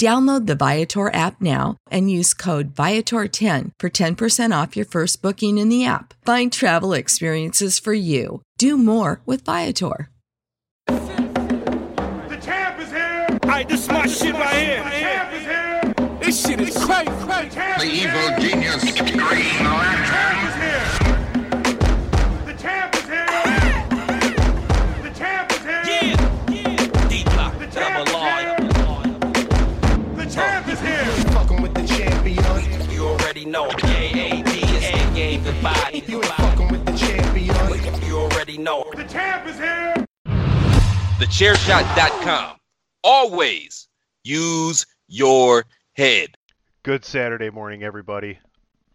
Download the Viator app now and use code Viator10 for 10% off your first booking in the app. Find travel experiences for you. Do more with Viator. The champ is here. Alright, this is my shit right The champ is here. This shit is crazy. The The evil genius scream The know. K-A-D is the game goodbye. You ain't fucking with the champion. You already know. The champ is here. TheChairShot.com. Always use your head. Good Saturday morning, everybody,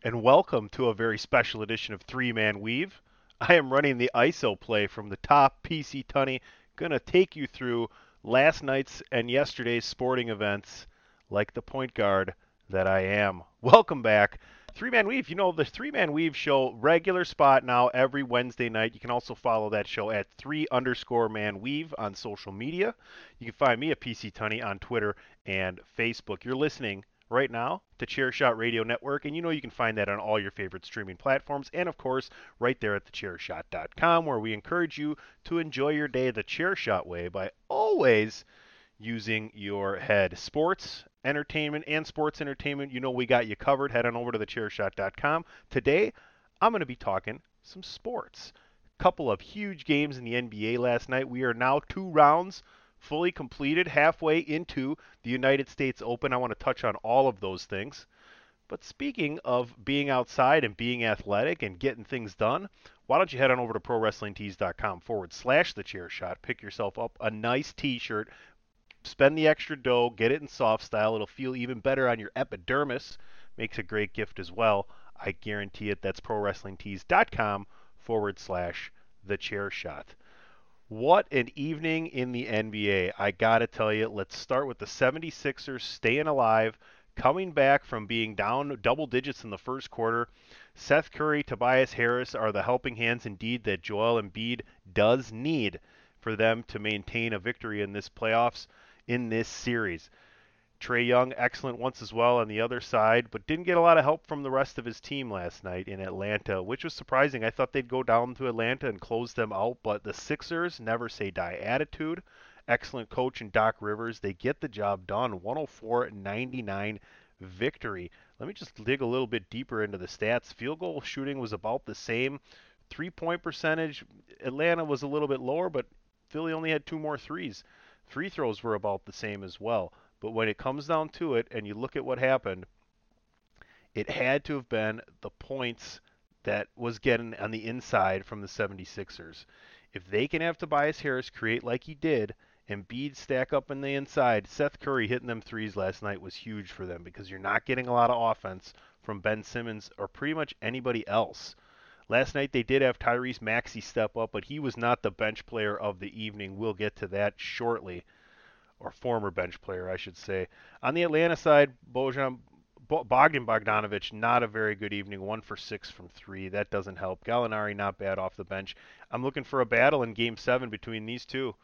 and welcome to a very special edition of Three Man Weave. I am running the ISO play from the top PC Tunny, gonna take you through last night's and yesterday's sporting events like the point guard that I am. Welcome back. Three Man Weave, you know, the Three Man Weave show, regular spot now every Wednesday night. You can also follow that show at three underscore man weave on social media. You can find me at PC Tunny on Twitter and Facebook. You're listening right now to Chairshot Radio Network, and you know you can find that on all your favorite streaming platforms, and of course, right there at thechairshot.com, where we encourage you to enjoy your day the Chairshot way by always using your head. Sports, entertainment, and sports entertainment, you know we got you covered. Head on over to thechairshot.com. Today, I'm going to be talking some sports. A Couple of huge games in the NBA last night. We are now two rounds fully completed, halfway into the United States Open. I want to touch on all of those things. But speaking of being outside and being athletic and getting things done, why don't you head on over to ProWrestlingTees.com forward slash the chair shot, pick yourself up a nice t shirt, spend the extra dough, get it in soft style. It'll feel even better on your epidermis. Makes a great gift as well. I guarantee it. That's ProWrestlingTees.com forward slash the chair shot. What an evening in the NBA. I got to tell you, let's start with the 76ers staying alive, coming back from being down double digits in the first quarter. Seth Curry, Tobias Harris are the helping hands indeed that Joel Embiid does need for them to maintain a victory in this playoffs in this series. Trae Young, excellent once as well on the other side, but didn't get a lot of help from the rest of his team last night in Atlanta, which was surprising. I thought they'd go down to Atlanta and close them out, but the Sixers never say die attitude. Excellent coach and Doc Rivers. They get the job done. 104 99 victory. Let me just dig a little bit deeper into the stats. Field goal shooting was about the same. Three point percentage, Atlanta was a little bit lower, but Philly only had two more threes. Free throws were about the same as well. But when it comes down to it and you look at what happened, it had to have been the points that was getting on the inside from the 76ers. If they can have Tobias Harris create like he did and Embiid stack up in the inside. Seth Curry hitting them threes last night was huge for them because you're not getting a lot of offense from Ben Simmons or pretty much anybody else. Last night they did have Tyrese Maxey step up, but he was not the bench player of the evening. We'll get to that shortly, or former bench player, I should say. On the Atlanta side, Bojan Bogdan Bogdanovich, not a very good evening. One for six from three. That doesn't help. Gallinari, not bad off the bench. I'm looking for a battle in Game Seven between these two.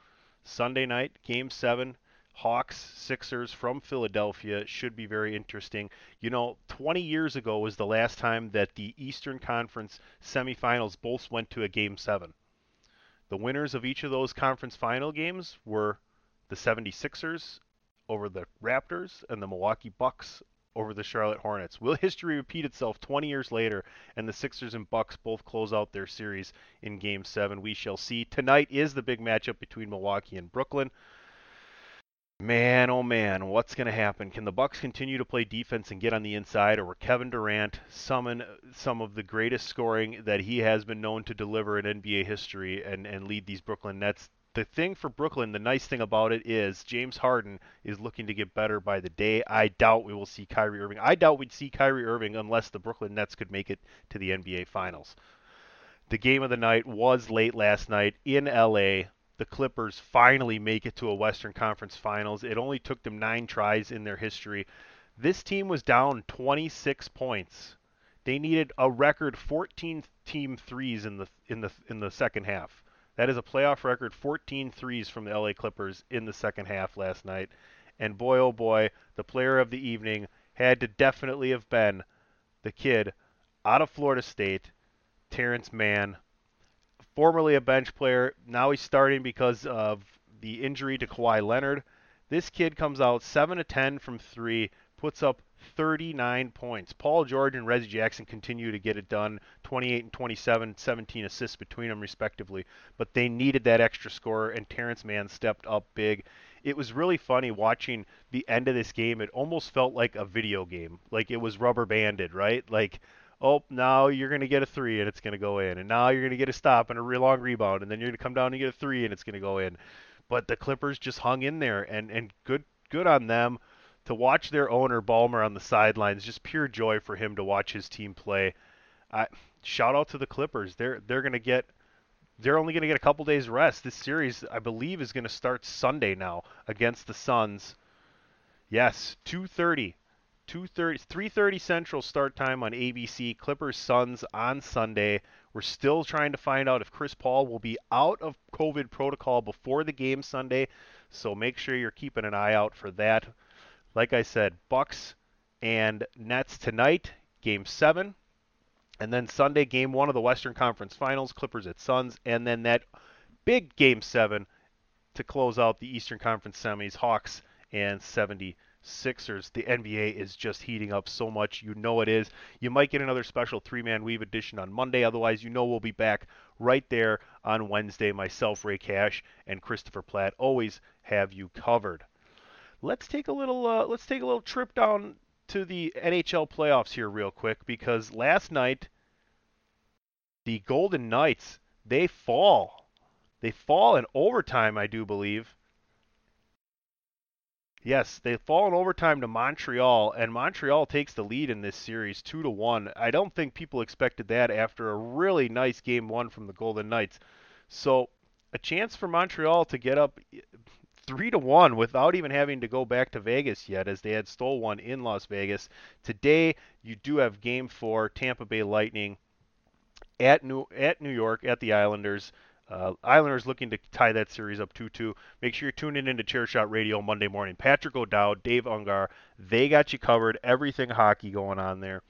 Sunday night, Game Seven. Hawks, Sixers from Philadelphia should be very interesting. You know, 20 years ago was the last time that the Eastern Conference semifinals both went to a Game 7. The winners of each of those conference final games were the 76ers over the Raptors and the Milwaukee Bucks over the Charlotte Hornets. Will history repeat itself 20 years later and the Sixers and Bucks both close out their series in game 7? We shall see. Tonight is the big matchup between Milwaukee and Brooklyn. Man, oh man, what's going to happen? Can the Bucks continue to play defense and get on the inside, or will Kevin Durant summon some of the greatest scoring that he has been known to deliver in NBA history and, and lead these Brooklyn Nets? The thing for Brooklyn, the nice thing about it is James Harden is looking to get better by the day. I doubt we will see Kyrie Irving. I doubt we'd see Kyrie Irving unless the Brooklyn Nets could make it to the NBA Finals. The game of the night was late last night in LA the Clippers finally make it to a Western Conference Finals. It only took them nine tries in their history. This team was down 26 points. They needed a record 14 team threes in the in the in the second half. That is a playoff record 14 threes from the LA Clippers in the second half last night. And boy oh boy, the player of the evening had to definitely have been the kid out of Florida State, Terrence Mann formerly a bench player. Now he's starting because of the injury to Kawhi Leonard. This kid comes out 7 to 10 from 3, puts up 39 points. Paul George and Reggie Jackson continue to get it done 28 and 27, 17 assists between them, respectively. But they needed that extra score, and Terrence Mann stepped up big. It was really funny watching the end of this game. It almost felt like a video game, like it was rubber banded, right? Like oh, now you're going to get a three and it's going to go in, and now you're going to get a stop and a real long rebound, and then you're going to come down and get a three and it's going to go in. But the Clippers just hung in there, and and good good on them to watch their owner Ballmer on the sidelines. Just pure joy for him to watch his team play. I, shout out to the Clippers. They're they're going to get they're only going to get a couple days rest. This series, I believe, is going to start Sunday now against the Suns. Yes, 2:30 2:30 3:30 Central start time on ABC. Clippers Suns on Sunday. We're still trying to find out if Chris Paul will be out of COVID protocol before the game Sunday, so make sure you're keeping an eye out for that. Like I said, Bucks and Nets tonight, game 7. And then Sunday, game 1 of the Western Conference Finals, Clippers at Suns, and then that big game 7 to close out the Eastern Conference semis, Hawks and 70 Sixers. The NBA is just heating up so much. You know it is. You might get another special three man weave edition on Monday. Otherwise, you know we'll be back right there on Wednesday. Myself, Ray Cash, and Christopher Platt always have you covered. Let's take a little uh, let's take a little trip down to the NHL playoffs here real quick because last night the Golden Knights they fall. They fall in overtime, I do believe. Yes, they fall in overtime to Montreal, and Montreal takes the lead in this series two to one. I don't think people expected that after a really nice game one from the Golden Knights. So a chance for Montreal to get up eh, three to one without even having to go back to Vegas yet, as they had stole one in Las Vegas. Today you do have Game Four, Tampa Bay Lightning at New at New York at the Islanders. Uh, Islanders looking to tie that series up 2-2. Make sure you're tuning in to Chairshot Radio Monday morning. Patrick O'Dowd, Dave Ungar, they got you covered. Everything hockey going on there.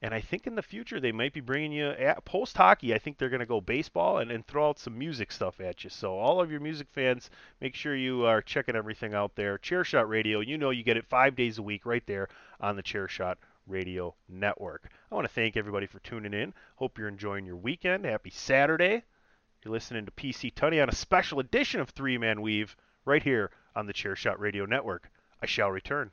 And I think in the future they might be bringing you post hockey. I think they're going to go baseball and, and throw out some music stuff at you. So all of your music fans, make sure you are checking everything out there. Chairshot Radio, you know you get it five days a week right there on the Chairshot Radio Network. I want to thank everybody for tuning in. Hope you're enjoying your weekend. Happy Saturday. You're listening to PC Tunney on a special edition of Three Man Weave right here on the Chairshot Radio Network. I shall return.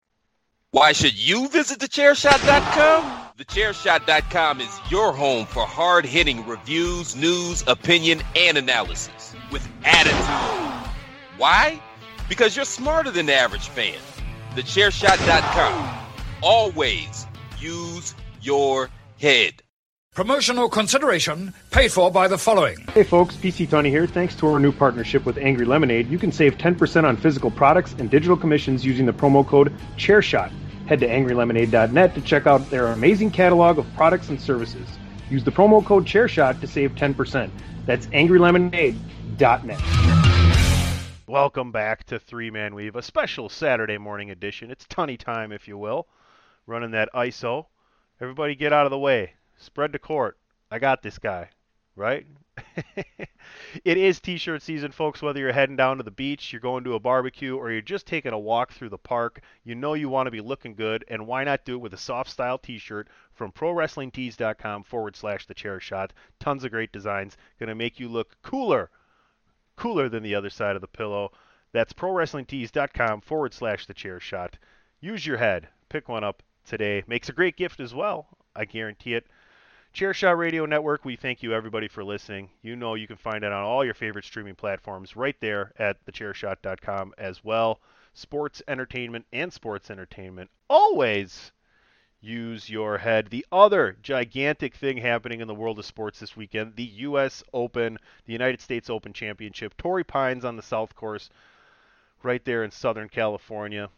Why should you visit thechairshot.com? Thechairshot.com is your home for hard hitting reviews, news, opinion, and analysis with attitude. Why? Because you're smarter than the average fan. Thechairshot.com. Always use your head. Promotional consideration paid for by the following. Hey folks, PC Tony here. Thanks to our new partnership with Angry Lemonade, you can save 10% on physical products and digital commissions using the promo code ChairShot. Head to angrylemonade.net to check out their amazing catalog of products and services. Use the promo code ChairShot to save 10%. That's angrylemonade.net. Welcome back to Three Man Weave, a special Saturday morning edition. It's tunny time, if you will. Running that ISO. Everybody get out of the way. Spread the court. I got this guy, right? it is t-shirt season, folks. Whether you're heading down to the beach, you're going to a barbecue, or you're just taking a walk through the park, you know you want to be looking good, and why not do it with a soft style t-shirt from ProWrestlingTees.com forward slash the chair shot. Tons of great designs, gonna make you look cooler, cooler than the other side of the pillow. That's ProWrestlingTees.com forward slash the chair shot. Use your head. Pick one up today. Makes a great gift as well. I guarantee it. Chairshot Radio Network, we thank you everybody for listening. You know you can find it on all your favorite streaming platforms right there at thechairshot.com as well. Sports entertainment and sports entertainment. Always use your head. The other gigantic thing happening in the world of sports this weekend, the US Open, the United States Open Championship. Torrey Pines on the South Course right there in Southern California.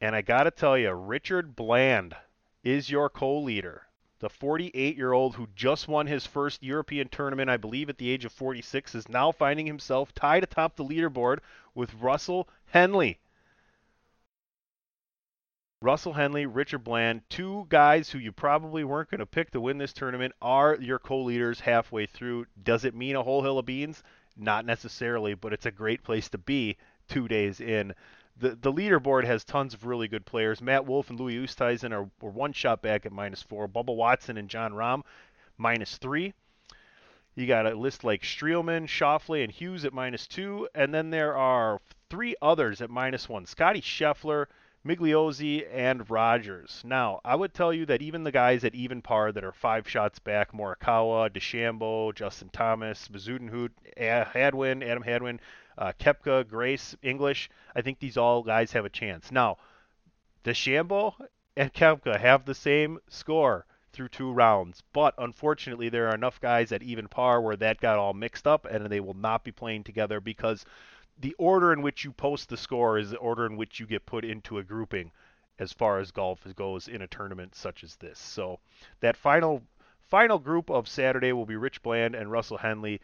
And I got to tell you, Richard Bland is your co-leader the 48 year old who just won his first European tournament, I believe at the age of 46, is now finding himself tied atop the leaderboard with Russell Henley. Russell Henley, Richard Bland, two guys who you probably weren't going to pick to win this tournament, are your co leaders halfway through. Does it mean a whole hill of beans? Not necessarily, but it's a great place to be two days in the the leaderboard has tons of really good players. Matt Wolff and Louis Oosthuizen are, are one shot back at minus four. Bubba Watson and Jon Rahm minus three. You got a list like Streelman, Schauffele, and Hughes at minus two, and then there are three others at minus one: Scotty Scheffler, Migliozzi, and Rogers. Now, I would tell you that even the guys at even par that are five shots back, Morikawa, DeChambeau, Justin Thomas, Bezuidenhout, Hadwin, Adam Hadwin, uh, Koepka, Grace, English. I think these all guys have a chance. Now, DeChambeau and Koepka have the same score through two rounds, but unfortunately, there are enough guys at even par where that got all mixed up, and they will not be playing together because the order in which you post the score is the order in which you get put into a grouping as far as golf goes in a tournament such as this. So that final final group of Saturday will be Rich Bland and Russell Henley.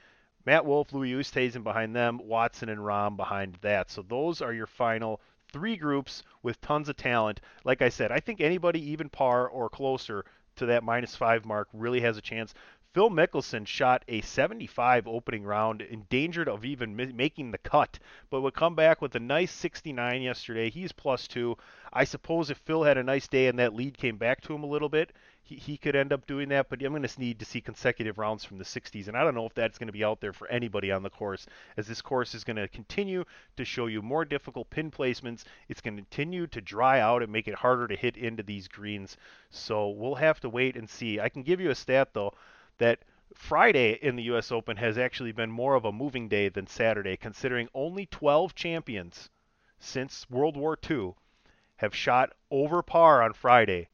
Matt Wolff, Louis Oosthuizen behind them, Watson and Rahm behind that. So those are your final three groups with tons of talent. Like I said, I think anybody even par or closer to that minus five mark really has a chance. Phil Mickelson shot a 75 opening round, endangered of even mi- making the cut, but would come back with a nice 69 yesterday. He's plus two. I suppose if Phil had a nice day and that lead came back to him a little bit, he, he could end up doing that, but I'm going to need to see consecutive rounds from the 60s, and I don't know if that's going to be out there for anybody on the course, as this course is going to continue to show you more difficult pin placements. It's going to continue to dry out and make it harder to hit into these greens. So we'll have to wait and see. I can give you a stat, though, that Friday in the U.S. Open has actually been more of a moving day than Saturday, considering only 12 champions since World War II have shot over par on Friday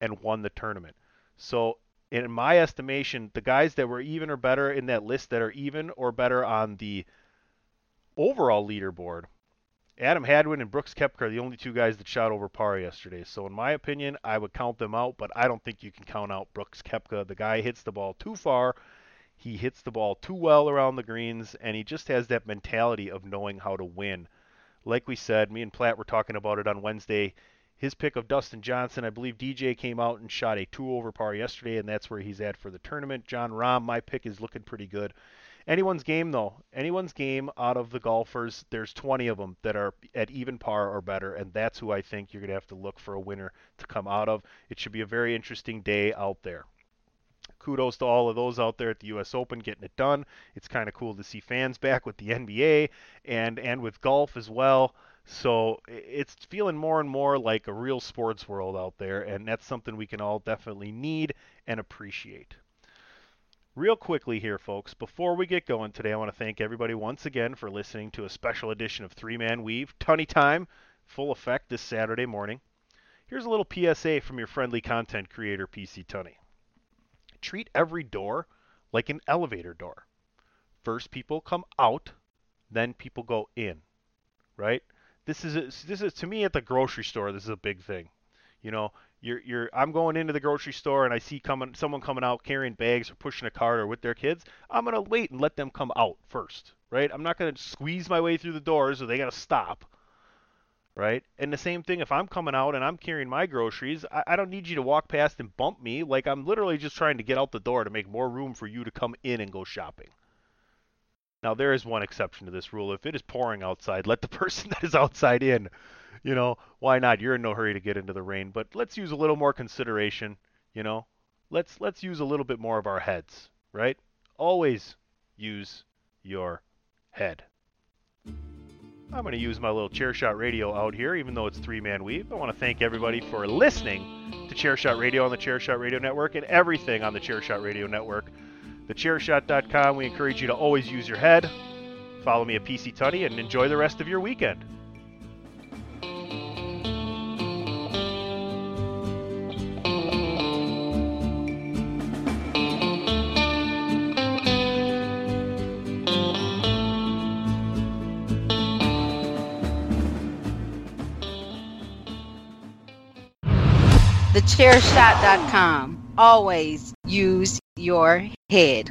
and won the tournament. So, in my estimation, the guys that were even or better in that list that are even or better on the overall leaderboard, Adam Hadwin and Brooks Koepka are the only two guys that shot over par yesterday. So, in my opinion, I would count them out, but I don't think you can count out Brooks Koepka. The guy hits the ball too far. He hits the ball too well around the greens, and he just has that mentality of knowing how to win. Like we said, me and Platt were talking about it on Wednesday his pick of Dustin Johnson. I believe DJ came out and shot a two over par yesterday, and that's where he's at for the tournament. Jon Rahm, my pick is looking pretty good. Anyone's game though, anyone's game out of the golfers, there's 20 of them that are at even par or better, and that's who I think you're going to have to look for a winner to come out of. It should be a very interesting day out there. Kudos to all of those out there at the U.S. Open getting it done. It's kind of cool to see fans back with the NBA and and with golf as well. So it's feeling more and more like a real sports world out there, and that's something we can all definitely need and appreciate. Real quickly here, folks, before we get going today, I want to thank everybody once again for listening to a special edition of Three Man Weave. Tunny time, full effect this Saturday morning. Here's a little PSA from your friendly content creator, PC Tunney. Treat every door like an elevator door. First people come out, then people go in, right? this is a, this is to me at the grocery store. This is a big thing. You know, you're you're I'm going into the grocery store and I see coming someone coming out carrying bags or pushing a cart or with their kids. I'm gonna wait and let them come out first, right? I'm not gonna squeeze my way through the doors or they gotta stop, right? And the same thing if I'm coming out and I'm carrying my groceries, I, I don't need you to walk past and bump me. Like I'm literally just trying to get out the door to make more room for you to come in and go shopping. Now there is one exception to this rule. If it is pouring outside, let the person that is outside in. You know, why not? You're in no hurry to get into the rain, but let's use a little more consideration, you know. Let's let's use a little bit more of our heads, right? Always use your head. I'm going to use my little Chairshot Radio out here, even though it's three man weave. I want to thank everybody for listening to Chairshot Radio on the Chairshot Radio Network and everything on the Chairshot Radio Network thechairshot.com. We encourage you to always use your head. Follow me at PC Tunney and enjoy the rest of your weekend. thechairshot.com. Always use your head.